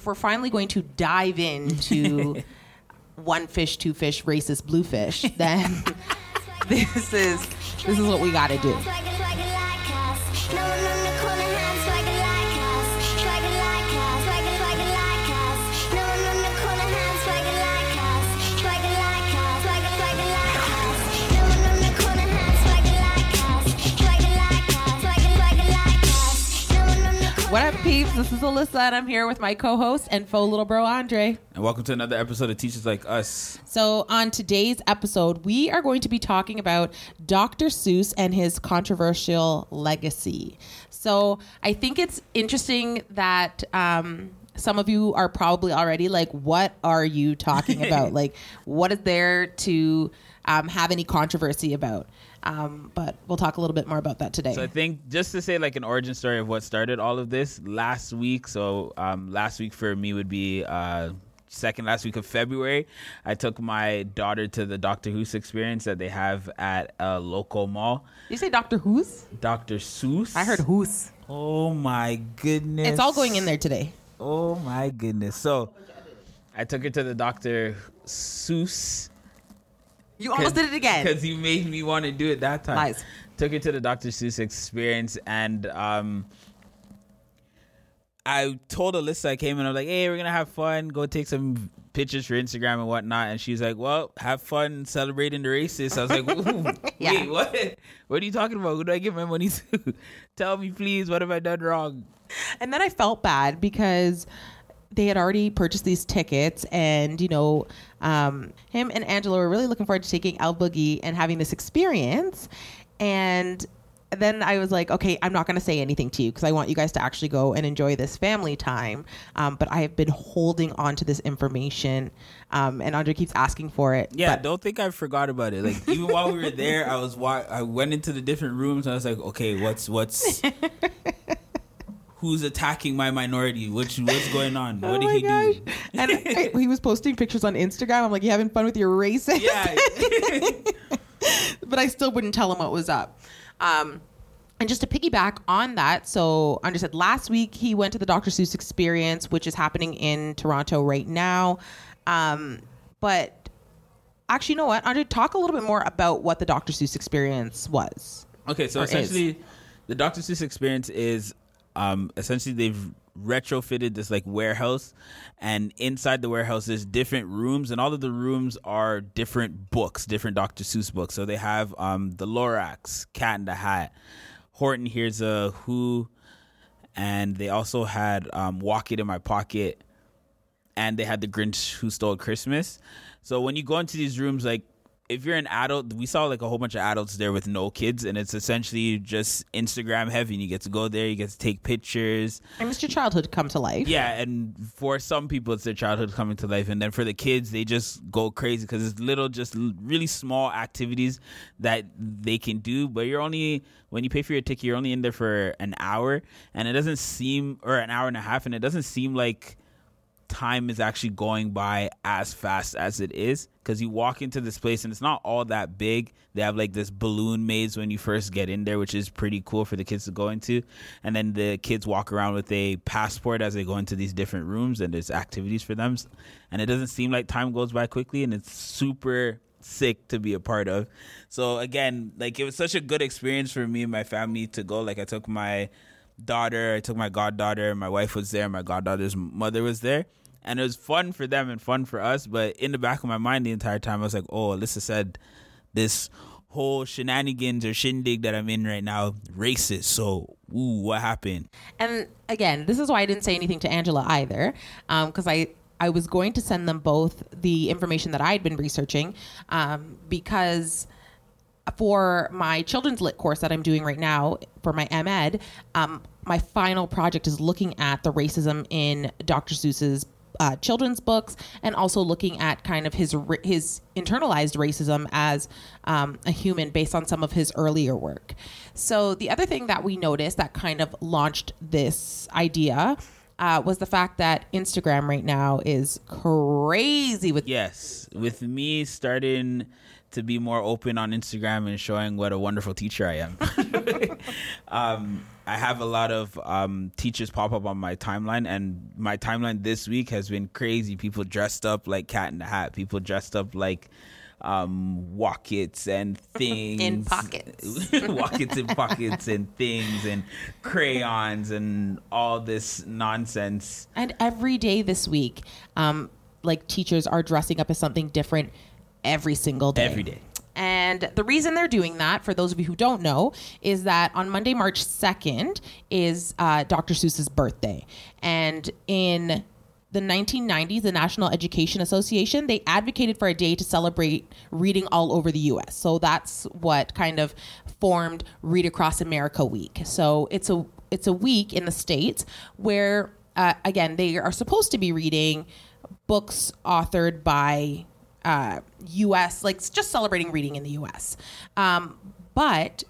if we're finally going to dive into one fish, two fish, racist blue fish, then this is this is what we got to do. What up, peeps? This is Alyssa, and I'm here with my co-host and faux little bro Andre. And welcome to another episode of Teachers Like Us. So, on today's episode, we are going to be talking about Dr. Seuss and his controversial legacy. So, I think it's interesting that um, some of you are probably already like, "What are you talking about? like, what is there to um, have any controversy about?" Um, but we'll talk a little bit more about that today. So I think just to say like an origin story of what started all of this last week. So um, last week for me would be uh, second last week of February. I took my daughter to the Doctor Who's experience that they have at a local mall. you say Doctor Who's? Dr. Seuss. I heard Who's. Oh my goodness. It's all going in there today. Oh my goodness. So I took her to the Dr. Seuss You almost did it again. because you made me want to do it that time. Lies. Took her to the Dr. Seuss experience, and um, I told Alyssa I came in. I'm like, "Hey, we're gonna have fun. Go take some pictures for Instagram and whatnot." And she's like, "Well, have fun celebrating the races." I was like, Yeah. "Wait, what? What are you talking about? Who do I give my money to? Tell me, please. What have I done wrong?" And then I felt bad because they had already purchased these tickets, and you know, um, him and Angela were really looking forward to taking Al Boogie and having this experience. And then I was like, okay, I'm not going to say anything to you because I want you guys to actually go and enjoy this family time. Um, but I have been holding on to this information, um, and Andre keeps asking for it. Yeah, but don't think I forgot about it. Like even while we were there, I was wa- I went into the different rooms. And I was like, okay, what's what's who's attacking my minority? Which what's going on? What oh did he gosh! do? and I, he was posting pictures on Instagram. I'm like, you having fun with your racist? Yeah, but I still wouldn't tell him what was up. Um, and just to piggyback on that, so Andre said last week he went to the Dr. Seuss experience, which is happening in Toronto right now. Um, but actually, you know what? Andre, talk a little bit more about what the Dr. Seuss experience was. Okay, so Or is. essentially, the Dr. Seuss experience is um, essentially they've retrofitted this like warehouse, and inside the warehouse there's different rooms, and all of the rooms are different books, different Dr. Seuss books. So they have um, the Lorax, Cat in the Hat, Horton Hears a Who, and they also had um, Wocket in My Pocket, and they had the Grinch Who Stole Christmas. So when you go into these rooms, like if you're an adult, we saw like a whole bunch of adults there with no kids, and it's essentially just Instagram heavy. And you get to go there, you get to take pictures. And Mr. Childhood come to life. Yeah, and for some people, it's their childhood coming to life, and then for the kids, they just go crazy because it's little, just really small activities that they can do. But you're only when you pay for your ticket, you're only in there for an hour, and it doesn't seem, or an hour and a half, and it doesn't seem like time is actually going by as fast as it is because you walk into this place and it's not all that big. They have like this balloon maze when you first get in there, which is pretty cool for the kids to go into. And then the kids walk around with a passport as they go into these different rooms and there's activities for them. And it doesn't seem like time goes by quickly and it's super sick to be a part of. So again, like it was such a good experience for me and my family to go. Like I took my daughter, I took my goddaughter, my wife was there, my goddaughter's mother was there. And it was fun for them and fun for us. But in the back of my mind the entire time, I was like, oh, Alyssa said this whole shenanigans or shindig that I'm in right now, racist. So, ooh, what happened? And again, this is why I didn't say anything to Angela either, because I I was going to send them both the information that I had been researching, um, because for my children's lit course that I'm doing right now for my MEd, um, my final project is looking at the racism in Dr. Seuss's uh, children's books and also looking at kind of his his internalized racism as um, a human based on some of his earlier work. So the other thing that we noticed that kind of launched this idea uh, was the fact that Instagram right now is crazy with Yes, with me starting to be more open on Instagram and showing what a wonderful teacher I am. um, I have a lot of um, teachers pop up on my timeline, and my timeline this week has been crazy. People dressed up like Cat in the Hat. People dressed up like um wockets and things In pockets. wockets in pockets and things and crayons and all this nonsense And every day this week, um, like teachers are dressing up as something different every single day. every day And the reason they're doing that, for those of you who don't know, is that on Monday, March 2nd, is uh, Dr. Seuss's birthday. And in the 1990s, the National Education Association, they advocated for a day to celebrate reading all over the US. So that's what kind of formed Read Across America Week. So it's a it's a week in the states where uh, again, they are supposed to be reading books authored by uh, U.S. like just celebrating reading in the U.S. Um, but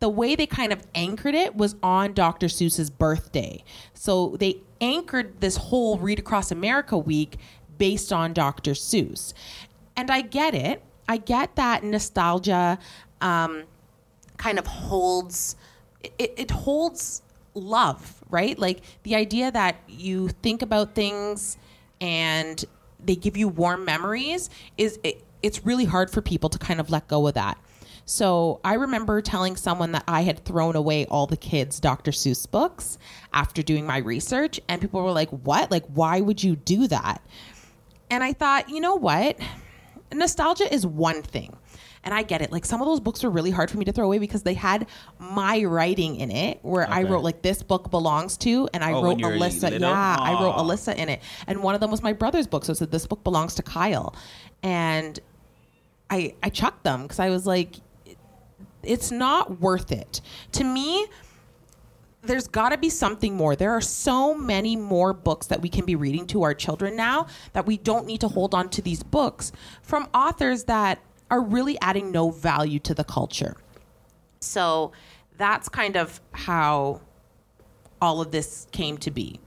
the way they kind of anchored it was on Dr. Seuss's birthday. So they anchored this whole Read Across America week based on Dr. Seuss, and I get it. I get that nostalgia um, kind of holds it, it holds love, right? Like the idea that you think about things and they give you warm memories is it, it's really hard for people to kind of let go of that. So I remember telling someone that I had thrown away all the kids' Dr. Seuss books after doing my research, and people were like, "What? Like, why would you do that?" And I thought, you know what? Nostalgia is one thing. And I get it. Like some of those books were really hard for me to throw away because they had my writing in it where I wrote like this book belongs to and I Oh, wrote when you were Alyssa. little? Yeah, I wrote Alyssa in it. And one of them was my brother's book. So it said this book belongs to Kyle. And I I chucked them because I was like, it's not worth it. To me, there's got to be something more. There are so many more books that we can be reading to our children now that we don't need to hold on to these books from authors that are really adding no value to the culture. So that's kind of how all of this came to be.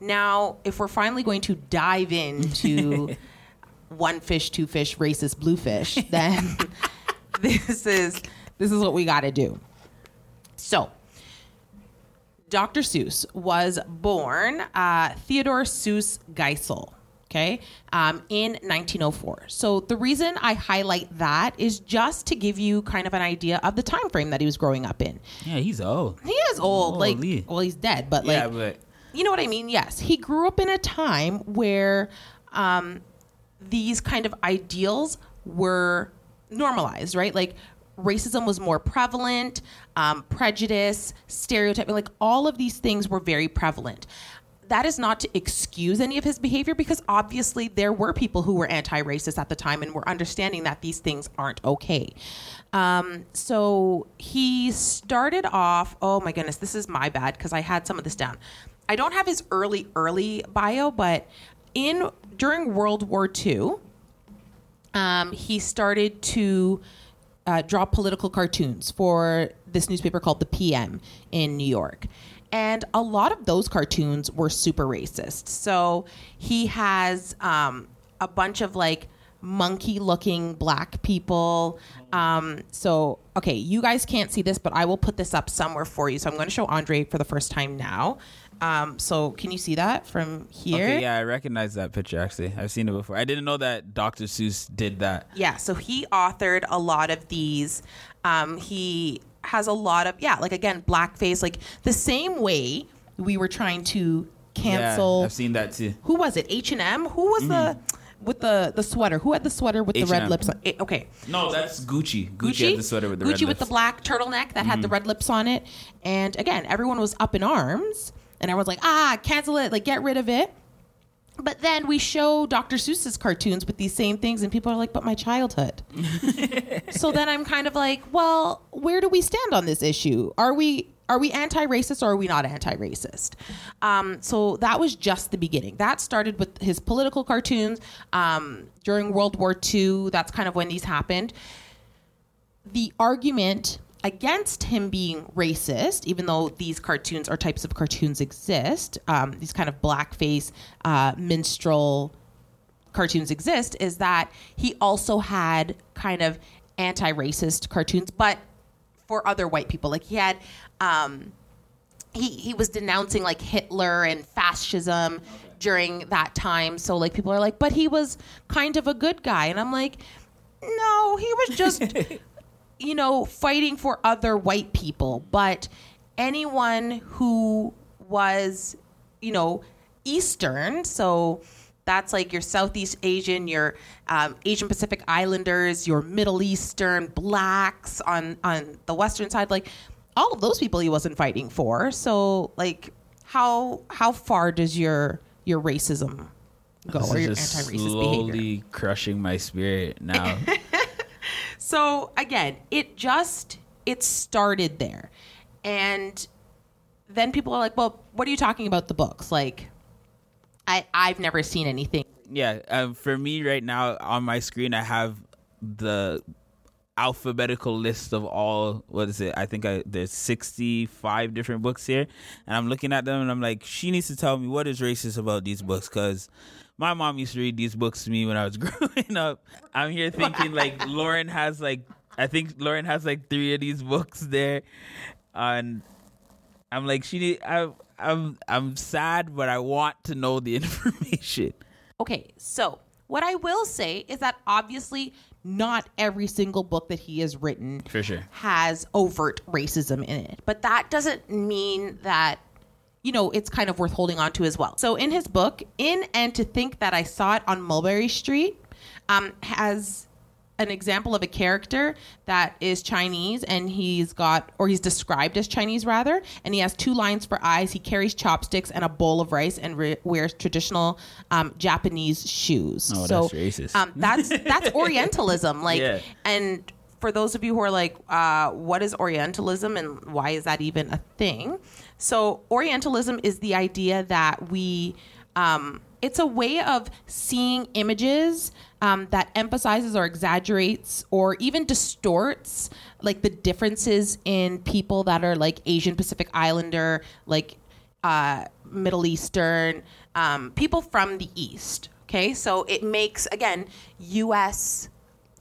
Now, if we're finally going to dive into one fish, two fish, racist blue fish, then this is this is what we got to do. So, Dr. Seuss was born uh, Theodore Seuss Geisel, okay, um, in 1904. So the reason I highlight that is just to give you kind of an idea of the time frame that he was growing up in. yeah he's old He is old, like well, he's dead, but like yeah but you know what I mean? Yes. He grew up in a time where um, these kind of ideals were normalized, right? Like racism was more prevalent, um, prejudice, stereotyping, like all of these things were very prevalent. That is not to excuse any of his behavior because obviously there were people who were anti racist at the time and were understanding that these things aren't okay. Um, so he started off, oh my goodness, this is my bad because I had some of this down. I don't have his early, early bio, but in during World War II, um, he started to uh, draw political cartoons for this newspaper called the PM in New York. And a lot of those cartoons were super racist. So he has um, a bunch of like monkey looking black people. Um, so, okay, you guys can't see this, but I will put this up somewhere for you. So I'm going to show Andre for the first time now. Um, so can you see that from here? okay yeah i recognize that picture actually i've seen it before i didn't know that dr seuss did that Yeah, so he authored a lot of these. Um, he has a lot of yeah, like again, blackface, like the same way we were trying to cancel. yeah i've seen that too who was it? H and M. Who was the with the the sweater? Who had the sweater with the red H&M. lips? On? Eh, okay, no that's gucci gucci, Gucci had the sweater with the Gucci red lips. Gucci with the black turtleneck that had the red lips on it. And again, everyone was up in arms, and everyone's like, ah, cancel it, like get rid of it. But then we show Dr. Seuss's cartoons with these same things, and people are like, but my childhood. so then I'm kind of like, well, where do we stand on this issue? Are we are we anti-racist or are we not anti-racist? Um, so that was just the beginning. That started with his political cartoons um, during World War II. That's kind of when these happened. The argument against him being racist, even though these cartoons or types of cartoons exist, um, these kind of blackface uh, minstrel cartoons exist is that he also had kind of anti-racist cartoons but for other white people like he had Um, he he was denouncing like Hitler and fascism during that time. So like people are like, but he was kind of a good guy, and I'm like, no, he was just you know fighting for other white people. But anyone who was you know Eastern, so that's like your Southeast Asian, your um, Asian Pacific Islanders, your Middle Eastern blacks on on the Western side, like all of those people he wasn't fighting for. So like how how far does your your racism go This or your just anti-racist slowly behavior? crushing my spirit now. So again, it just it started there. And then people are like, "Well, what are you talking about the books?" Like I I've never seen anything. yeah, um, for me right now on my screen, I have the alphabetical list of all what is it i think I, there's 65 different books here and i'm looking at them and i'm like she needs to tell me what is racist about these books because my mom used to read these books to me when i was growing up i'm here thinking like lauren has like i think lauren has like three of these books there and i'm like she need, I, i'm i'm sad but i want to know the information Okay, so what I will say is that obviously not every single book that he has written For sure. has overt racism in it. But that doesn't mean that you know, it's kind of worth holding on to as well. So in his book, In and to Think That I Saw It on Mulberry Street, um, has an example of a character that is Chinese and he's got, or he's described as Chinese rather, and he has two lines for eyes. He carries chopsticks and a bowl of rice and re- wears traditional um, Japanese shoes. Oh, so, that's racist. Um, that's that's Orientalism, like, Yeah. and for those of you who are like, uh, what is Orientalism and why is that even a thing? So, Orientalism is the idea that we, um, it's a way of seeing images um, that emphasizes or exaggerates or even distorts like the differences in people that are like Asian Pacific Islander, like uh, Middle Eastern, um, people from the East. Okay, so it makes, again, US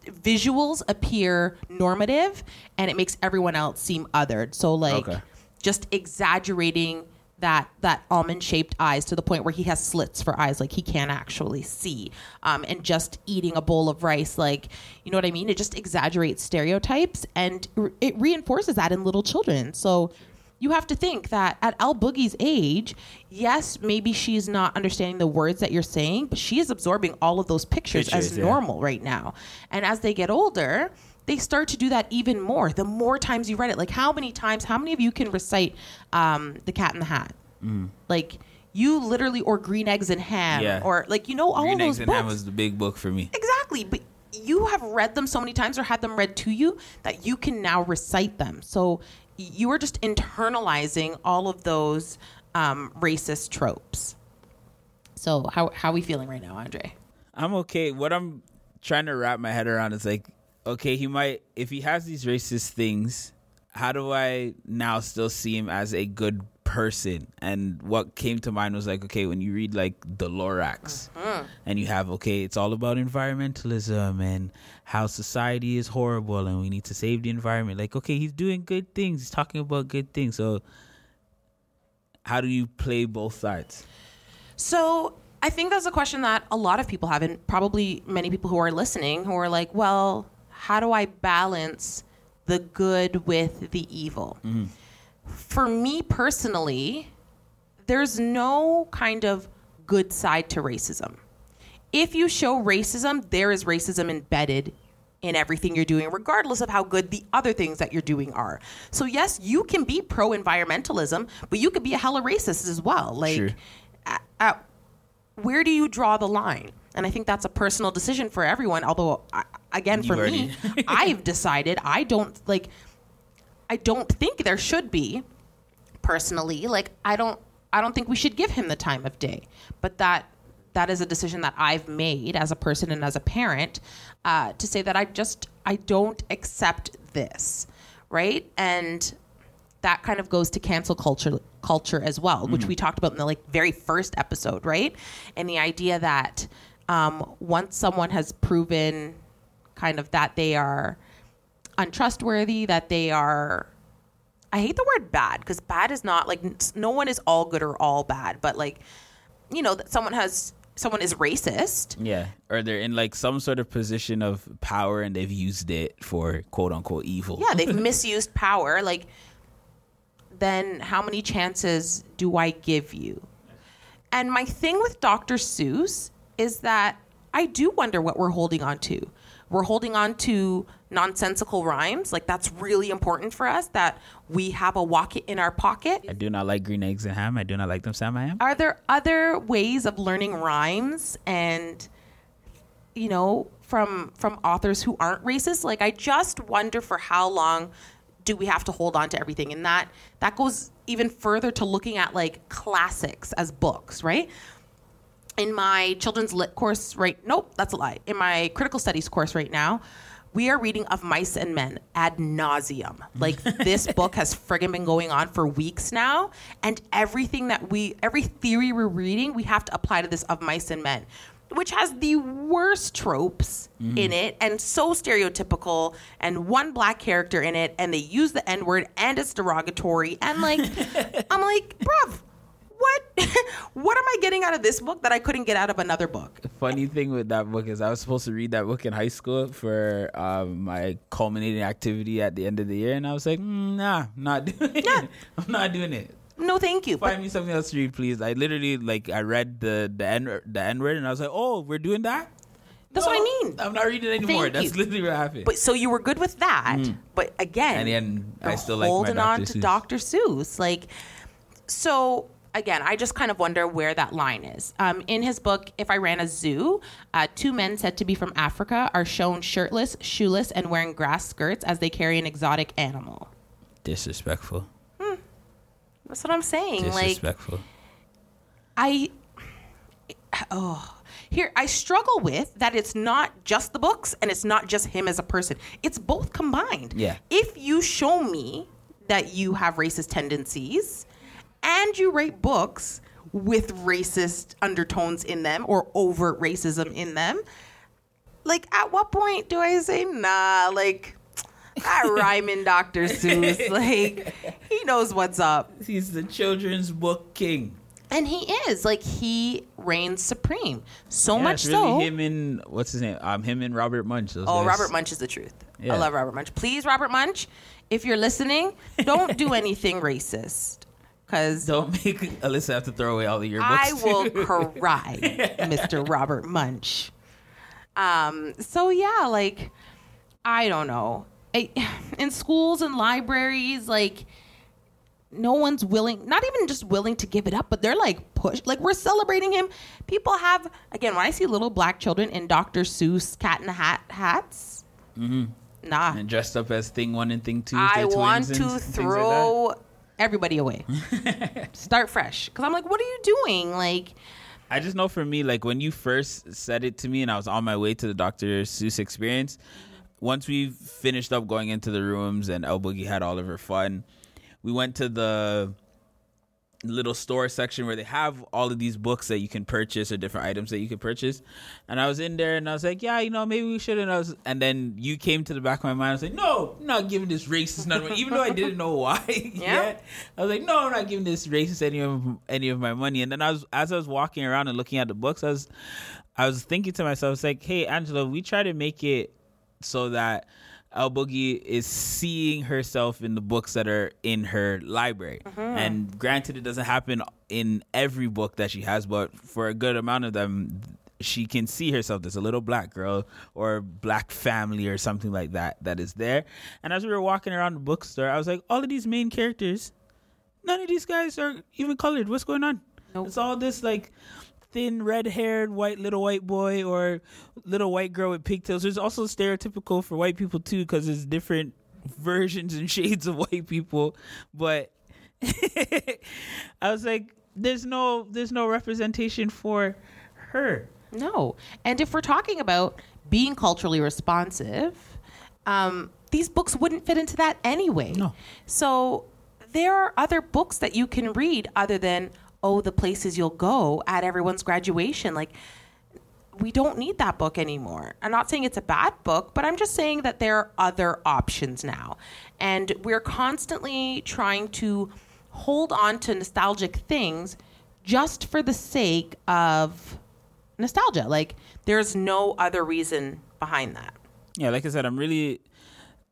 visuals appear normative and it makes everyone else seem othered. So like Okay. Just exaggerating that that almond shaped eyes to the point where he has slits for eyes like he can't actually see um, and just eating a bowl of rice like you know what i mean it just exaggerates stereotypes and r- it reinforces that in little children so you have to think that at Al Boogie's age, yes, maybe she's not understanding the words that you're saying, but she is absorbing all of those pictures, as Pictures, yeah. normal right now. And as they get older, they start to do that even more. The more times you read it, like how many times, how many of you can recite um, The Cat in the Hat? Like you literally, or Green Eggs and Ham, Mm. Yeah. or like you know all Green of those Green Eggs and books. Ham was the big book for me. Exactly. But you have read them so many times or had them read to you that you can now recite them. So you are just internalizing all of those um, racist tropes. So how how are we feeling right now, Andre? I'm okay. What I'm trying to wrap my head around is like, okay, he might if he has these racist things, how do I now still see him as a good person? And what came to mind was like, okay, when you read like the Lorax uh-huh. and you have okay, it's all about environmentalism and how society is horrible and we need to save the environment. Like, okay, he's doing good things. He's talking about good things. So how do you play both sides? So I think that's a question that a lot of people have, and probably many people who are listening who are like, well, how do I balance the good with the evil? Mm-hmm. For me personally, there's no kind of good side to racism. If you show racism, there is racism embedded in everything you're doing, regardless of how good the other things that you're doing are. So, yes, you can be pro environmentalism, but you could be a hella racist as well. Like, Sure. at, at- where do you draw the line? And I think that's a personal decision for everyone. Although, I, again, for me, I've decided I don't like. I don't think there should be. Personally, like I don't, I don't think we should give him the time of day. But that that is a decision that I've made as a person and as a parent uh, to say that I just I don't accept this, right? And that kind of goes to cancel culture culture as well, which we talked about in the like very first episode, right? And the idea that um, once someone has proven kind of that they are untrustworthy, that they are I hate the word bad because bad is not like no one is all good or all bad, but like you know that someone has someone is racist. Yeah, or they're in like some sort of position of power and they've used it for quote unquote evil. Yeah, they've misused power. Like, then how many chances do I give you? And my thing with Dr. Seuss is that I do wonder what we're holding on to. We're holding on to nonsensical rhymes. Like, that's really important for us that we have a wocket in our pocket. I do not like green eggs and ham. I do not like them Sam I am. Are there other ways of learning rhymes and, you know, from from authors who aren't racist? Like, I just wonder for how long do we have to hold on to everything? And that that goes even further to looking at like classics as books, right? In my children's lit course right nope that's a lie. In my critical studies course right now we are reading of mice and men ad nauseum. Like this book has friggin been going on for weeks now and everything that we every theory we're reading we have to apply to this of mice and men which has the worst tropes mm-hmm. in it and so stereotypical and one black character in it and they use the n-word and it's derogatory and like i'm like bruv what what am I getting out of this book that I couldn't get out of another book? Funny thing with that book is I was supposed to read that book in high school for um, my culminating activity at the end of the year, and I was like, mm, nah, not doing it. I'm not doing it. No, thank you. But Find me something else to read, please. I literally like I read the the n the n word, and I was like, oh, we're doing that. that's what I mean. I'm not reading it anymore. Thank That's you. literally what happened. But so you were good with that, but again, and then I still like my holding Dr. on Seuss. to Dr. Seuss. Like, so again, I just kind of wonder where that line is. Um, in his book, If I Ran a Zoo, uh, two men said to be from Africa are shown shirtless, shoeless, and wearing grass skirts as they carry an exotic animal. Disrespectful. That's what I'm saying. Like, Disrespectful. I oh here I struggle with that it's not just the books and it's not just him as a person. It's both combined. Yeah. If you show me that you have racist tendencies and you write books with racist undertones in them or overt racism in them, like at what point do I say nah, like that rhyming Dr. Seuss, like he knows what's up. He's the children's book king. And he is like he reigns supreme. So Yeah, much really so. him and what's his name? Um, him and Robert Munsch. oh, guys. Robert Munsch is the truth. Yeah. I love Robert Munsch. Please, Robert Munsch, if you're listening, don't do anything racist, because Don't make Alyssa have to throw away all the your books. I will cry, Mr. Robert Munsch. Um. So yeah, like I don't know. I, in schools and libraries, like no one's willing, not even just willing to give it up, but they're like push, like we're celebrating him. People have again when I see little black children in Dr. Seuss Cat in the Hat hats. Nah, and dressed up as thing one and thing two. I want to things like throw everybody away. Start fresh, because I'm like, what are you doing? Like, I just know for me, like when you first said it to me, and I was on my way to the Dr. Seuss experience. Once we finished up going into the rooms, and El Boogie had all of her fun, we went to the little store section where they have all of these books that you can purchase or different items that you can purchase. And I was in there and I was like, yeah, you know, maybe we should. And I was, and then you came to the back of my mind. I was like, no, I'm not giving this racist none of my, even though I didn't know why yet. I was like, no, I'm not giving this racist any of any of my money. And then I was, as I was walking around and looking at the books, I was, I was thinking to myself, I was like, hey, Angela, we try to make it so that El Boogie is seeing herself in the books that are in her library. Mm-hmm. And granted, it doesn't happen in every book that she has, but for a good amount of them, she can see herself. There's a little black girl or black family or something like that that is there. And as we were walking around the bookstore, I was like, all of these main characters, none of these guys are even colored. What's going on? Nope. It's all this like thin red haired white little white boy or little white girl with pigtails. There's also stereotypical for white people too because there's different versions and shades of white people. But I was like, there's no there's no representation for her. No. And if we're talking about being culturally responsive, um, these books wouldn't fit into that anyway. No. So there are other books that you can read other than, oh, the places you'll go at everyone's graduation. Like, we don't need that book anymore. I'm not saying it's a bad book, but I'm just saying that there are other options now. And we're constantly trying to hold on to nostalgic things just for the sake of nostalgia. Like there's no other reason behind that. Yeah, like I said, I'm really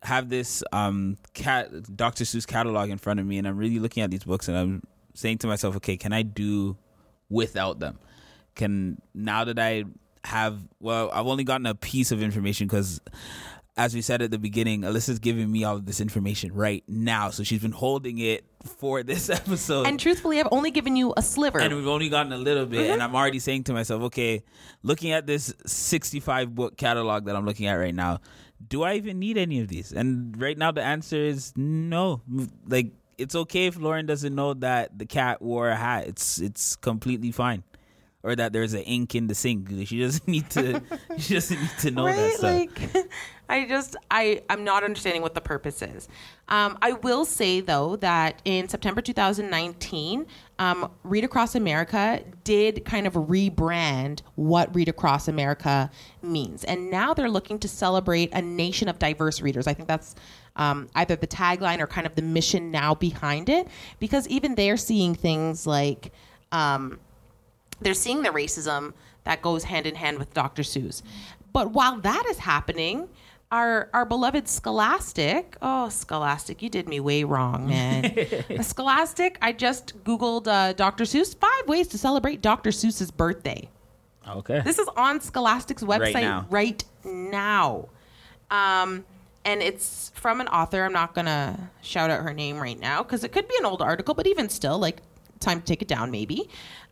have this um cat Dr. Seuss catalog in front of me and I'm really looking at these books and I'm saying to myself, okay, can I do without them? Can now that I have well, I've only gotten a piece of information because as we said at the beginning, Alyssa's giving me all of this information right now. So she's been holding it for this episode. And truthfully, I've only given you a sliver. And we've only gotten a little bit. Mm-hmm. And I'm already saying to myself, okay, looking at this 65 book catalog that I'm looking at right now, do I even need any of these? And right now, the answer is no. Like, it's okay if Lauren doesn't know that the cat wore a hat. It's it's completely fine or that there's an ink in the sink. She doesn't need to. she doesn't need to know right? that stuff. Like, I just I I'm not understanding what the purpose is. Um, I will say though that in September 2019, um, Read Across America did kind of rebrand what Read Across America means, and now they're looking to celebrate a nation of diverse readers. I think that's um, either the tagline or kind of the mission now behind it, because even they're seeing things like. Um, they're seeing the racism that goes hand in hand with Dr. Seuss. But while that is happening, our our beloved Scholastic, oh Scholastic, you did me way wrong, man. Scholastic, I just googled uh, Dr. Seuss five ways to celebrate Dr. Seuss's birthday. Okay. This is on Scholastic's website right now. Right now. Um, and it's from an author. I'm not gonna shout out her name right now because it could be an old article, but even still, like time to take it down, maybe.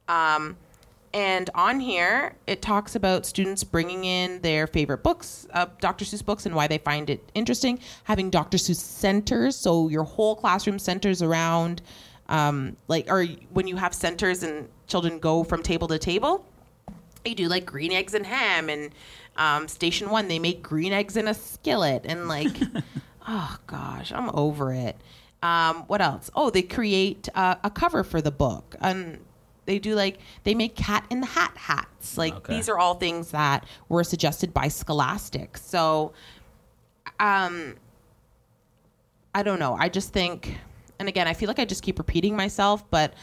Um, and on here, it talks about students bringing in their favorite books, uh, Dr. Seuss books, and why they find it interesting. Having Dr. Seuss centers, so your whole classroom centers around, um, like, or when you have centers and children go from table to table, you do like green eggs and ham. And um, Station One, they make green eggs in a skillet. And like, oh gosh, I'm over it. Um, what else? Oh, they create uh, a cover for the book. And they do like they make cat in the hat hats. Like okay. these are all things that were suggested by Scholastic. So um I don't know. I just think and again, I feel like I just keep repeating myself, but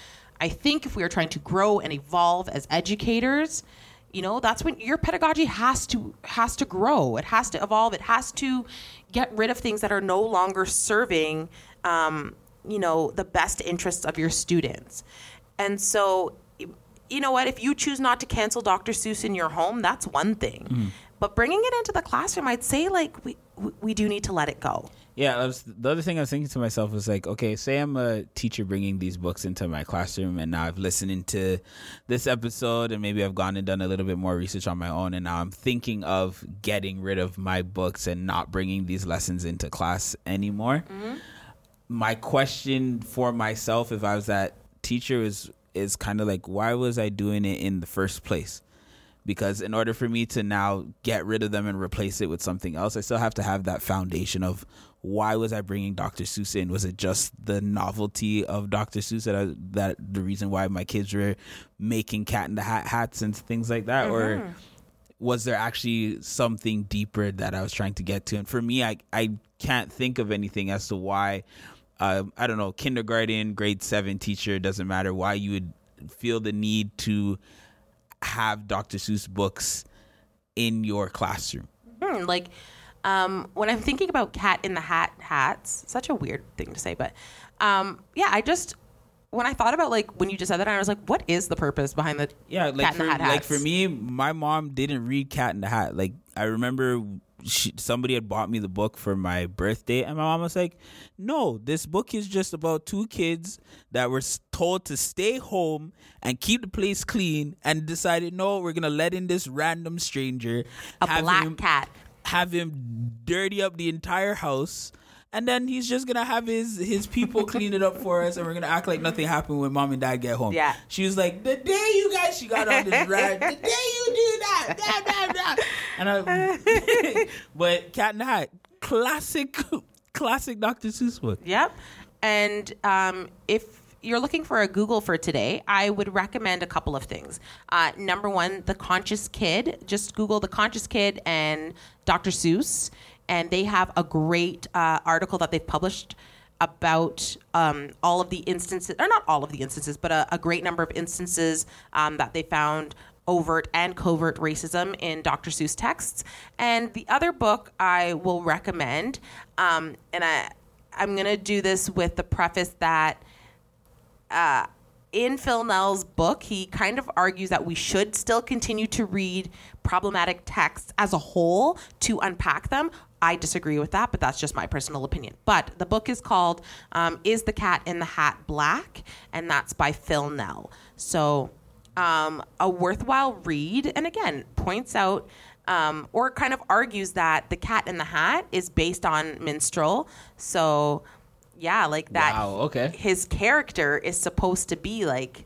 I think if we are trying to grow and evolve as educators, you know, that's when your pedagogy has to has to grow. It has to evolve. It has to get rid of things that are no longer serving um, you know, the best interests of your students. And so, you know what? If you choose not to cancel Dr. Seuss in your home, that's one thing. Mm. But bringing it into the classroom, I'd say like we we do need to let it go. Yeah, was, the other thing I was thinking to myself was like, okay, say I'm a teacher bringing these books into my classroom, and now I've listened to this episode, and maybe I've gone and done a little bit more research on my own, and now I'm thinking of getting rid of my books and not bringing these lessons into class anymore. Mm-hmm. My question for myself, if I was that teacher is is kind of like why was I doing it in the first place? Because in order for me to now get rid of them and replace it with something else, I still have to have that foundation of why was I bringing Dr. Seuss in? Was it just the novelty of Dr. Seuss that I, that the reason why my kids were making Cat in the Hat hats and things like that, mm-hmm. or was there actually something deeper that I was trying to get to? And for me, I I can't think of anything as to why uh, I don't know, kindergarten, grade seven teacher, doesn't matter why you would feel the need to have Dr. Seuss books in your classroom. Hmm, like, um, when I'm thinking about cat in the hat hats, such a weird thing to say, but um, yeah, I just when I thought about like when you just said that, I was like, what is the purpose behind the yeah, like for, like for me, my mom didn't read Cat in the Hat. Like I remember she, somebody had bought me the book for my birthday, and my mom was like, "No, this book is just about two kids that were told to stay home and keep the place clean, and decided, no, we're gonna let in this random stranger, a black him, cat, have him dirty up the entire house." and then he's just gonna have his his people clean it up for us, and we're gonna act like nothing happened when mom and dad get home. Yeah. She was like, the day you guys, she got on this ride. The day you do that, blah, blah, blah. and I, but Cat in the Hat, classic, classic Dr. Seuss book. Yep. And um, if you're looking for a Google for today, I would recommend a couple of things. Uh, number one, The Conscious Kid. Just Google The Conscious Kid and Dr. Seuss, and they have a great uh, article that they've published about um, all of the instances, or not all of the instances, but a, a great number of instances um, that they found overt and covert racism in Dr. Seuss texts. And the other book I will recommend, um, and I, I'm going to do this with the preface that uh, in Phil Nel's book, he kind of argues that we should still continue to read problematic texts as a whole to unpack them. I disagree with that, but that's just my personal opinion. But the book is called um, Is the Cat in the Hat Black? And that's by Phil Nel. So, um, a worthwhile read. And again, points out um, or kind of argues that the cat in the hat is based on minstrel. So, yeah, like that. Wow, okay. His character is supposed to be like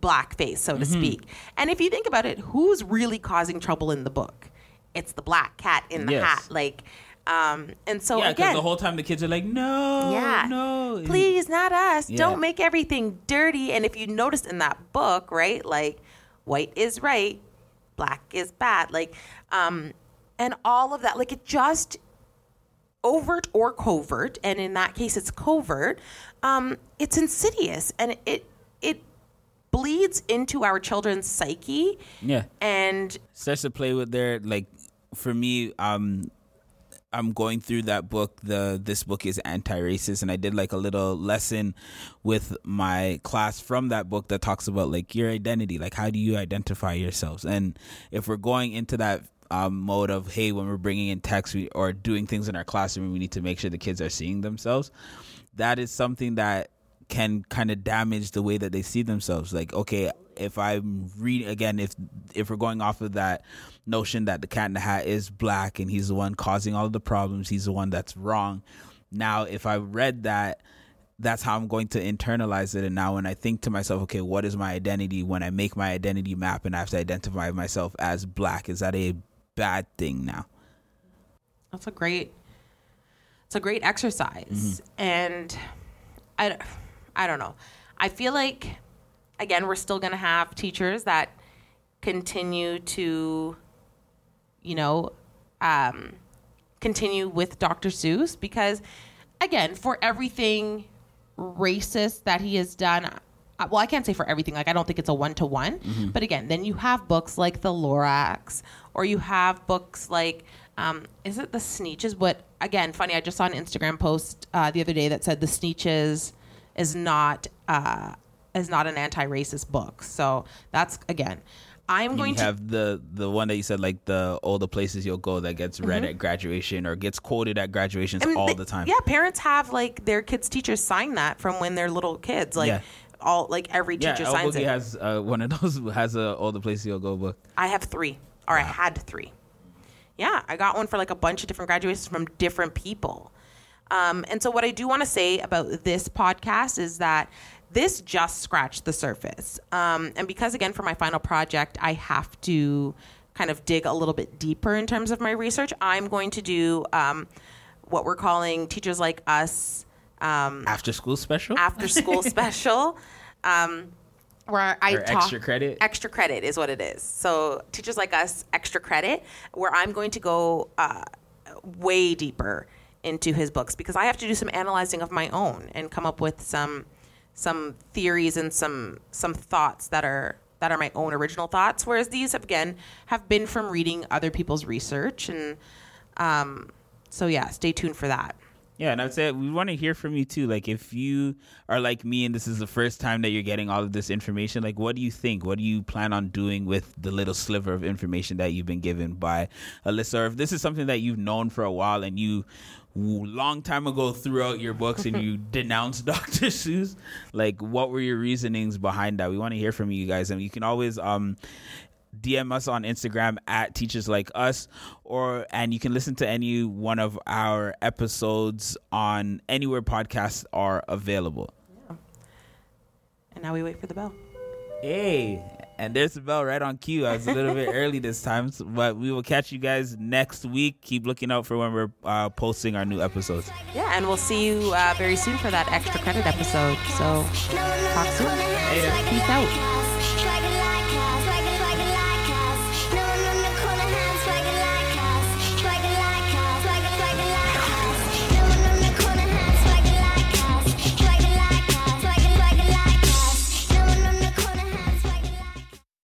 blackface, so to Mm-hmm. speak. And if you think about it, who's really causing trouble in the book? It's the black cat in the Yes. hat. Like, um, and so Yeah, because again, the whole time the kids are like, no, yeah, no, please, not us. Yeah. Don't make everything dirty. And if you notice in that book, right, like white is right, black is bad, like, um, and all of that, like it just overt or covert, and in that case, it's covert. Um, it's insidious, and it it bleeds into our children's psyche, yeah. and starts to play with their like for me um i'm going through that book the this book is anti-racist and i did like a little lesson with my class from that book that talks about like your identity like how do you identify yourselves and if we're going into that um, mode of hey when we're bringing in text we, or doing things in our classroom we need to make sure the kids are seeing themselves. That is something that can kind of damage the way that they see themselves. Like okay if i'm reading again if if we're going off of that notion that the cat in the hat is black and he's the one causing all of the problems he's the one that's wrong. Now if i read that that's how i'm going to internalize it. And now when i think to myself okay what is my identity? When i make my identity map and i have to identify myself as black is that a bad thing now That's a great. It's a great exercise, and I, I don't know. I feel like, again, we're still gonna have teachers that continue to, you know, um, continue with Dr. Seuss because, again, for everything racist that he has done. Well, I can't say for everything. Like, I don't think it's a one to one. But again, then you have books like The Lorax, or you have books like, um, is it The Sneetches? What, again, funny, I just saw an Instagram post uh, the other day that said The Sneetches is not, uh, is not an anti racist book. So that's, again, I'm going you to. have the the one that you said like the all the places you'll go that gets read at graduation or gets quoted at graduations I mean, all they- the time Yeah, parents have like their kids' teachers sign that from when they're little kids. Like Yeah. All like every teacher El signs Boogie it. has uh, one of those has a all the places you'll go book I have three, or I had three. Yeah, I got one for like a bunch of different graduations from different people. Um, and so, what I do want to say about this podcast is that this just scratched the surface. Um, and because, again, for my final project, I have to kind of dig a little bit deeper in terms of my research, I'm going to do um, what we're calling Teachers Like Us um, after school special after school special. Um, where I Or talk extra credit? Extra credit is what it is. So teachers like us, extra credit, where I'm going to go uh, way deeper into his books because I have to do some analyzing of my own and come up with some some theories and some some thoughts that are that are my own original thoughts. Whereas these again have been from reading other people's research and um, so yeah, stay tuned for that. Yeah, and I'd say we want to hear from you too. Like, if you are like me and this is the first time that you're getting all of this information, like, what do you think? What do you plan on doing with the little sliver of information that you've been given by Alyssa? Or if this is something that you've known for a while and you long time ago threw out your books and you denounced Dr. Seuss, like, what were your reasonings behind that? We want to hear from you guys, and you can always um DM us on Instagram at Teachers Like Us, or and you can listen to any one of our episodes on anywhere podcasts are available. And now we wait for the bell. Hey, And there's the bell right on cue. I was a little bit early this time, but we will catch you guys next week. Keep looking out for when we're uh, posting our new episodes. Yeah, and we'll see you uh, very soon for that extra credit episode. So talk soon. Peace out.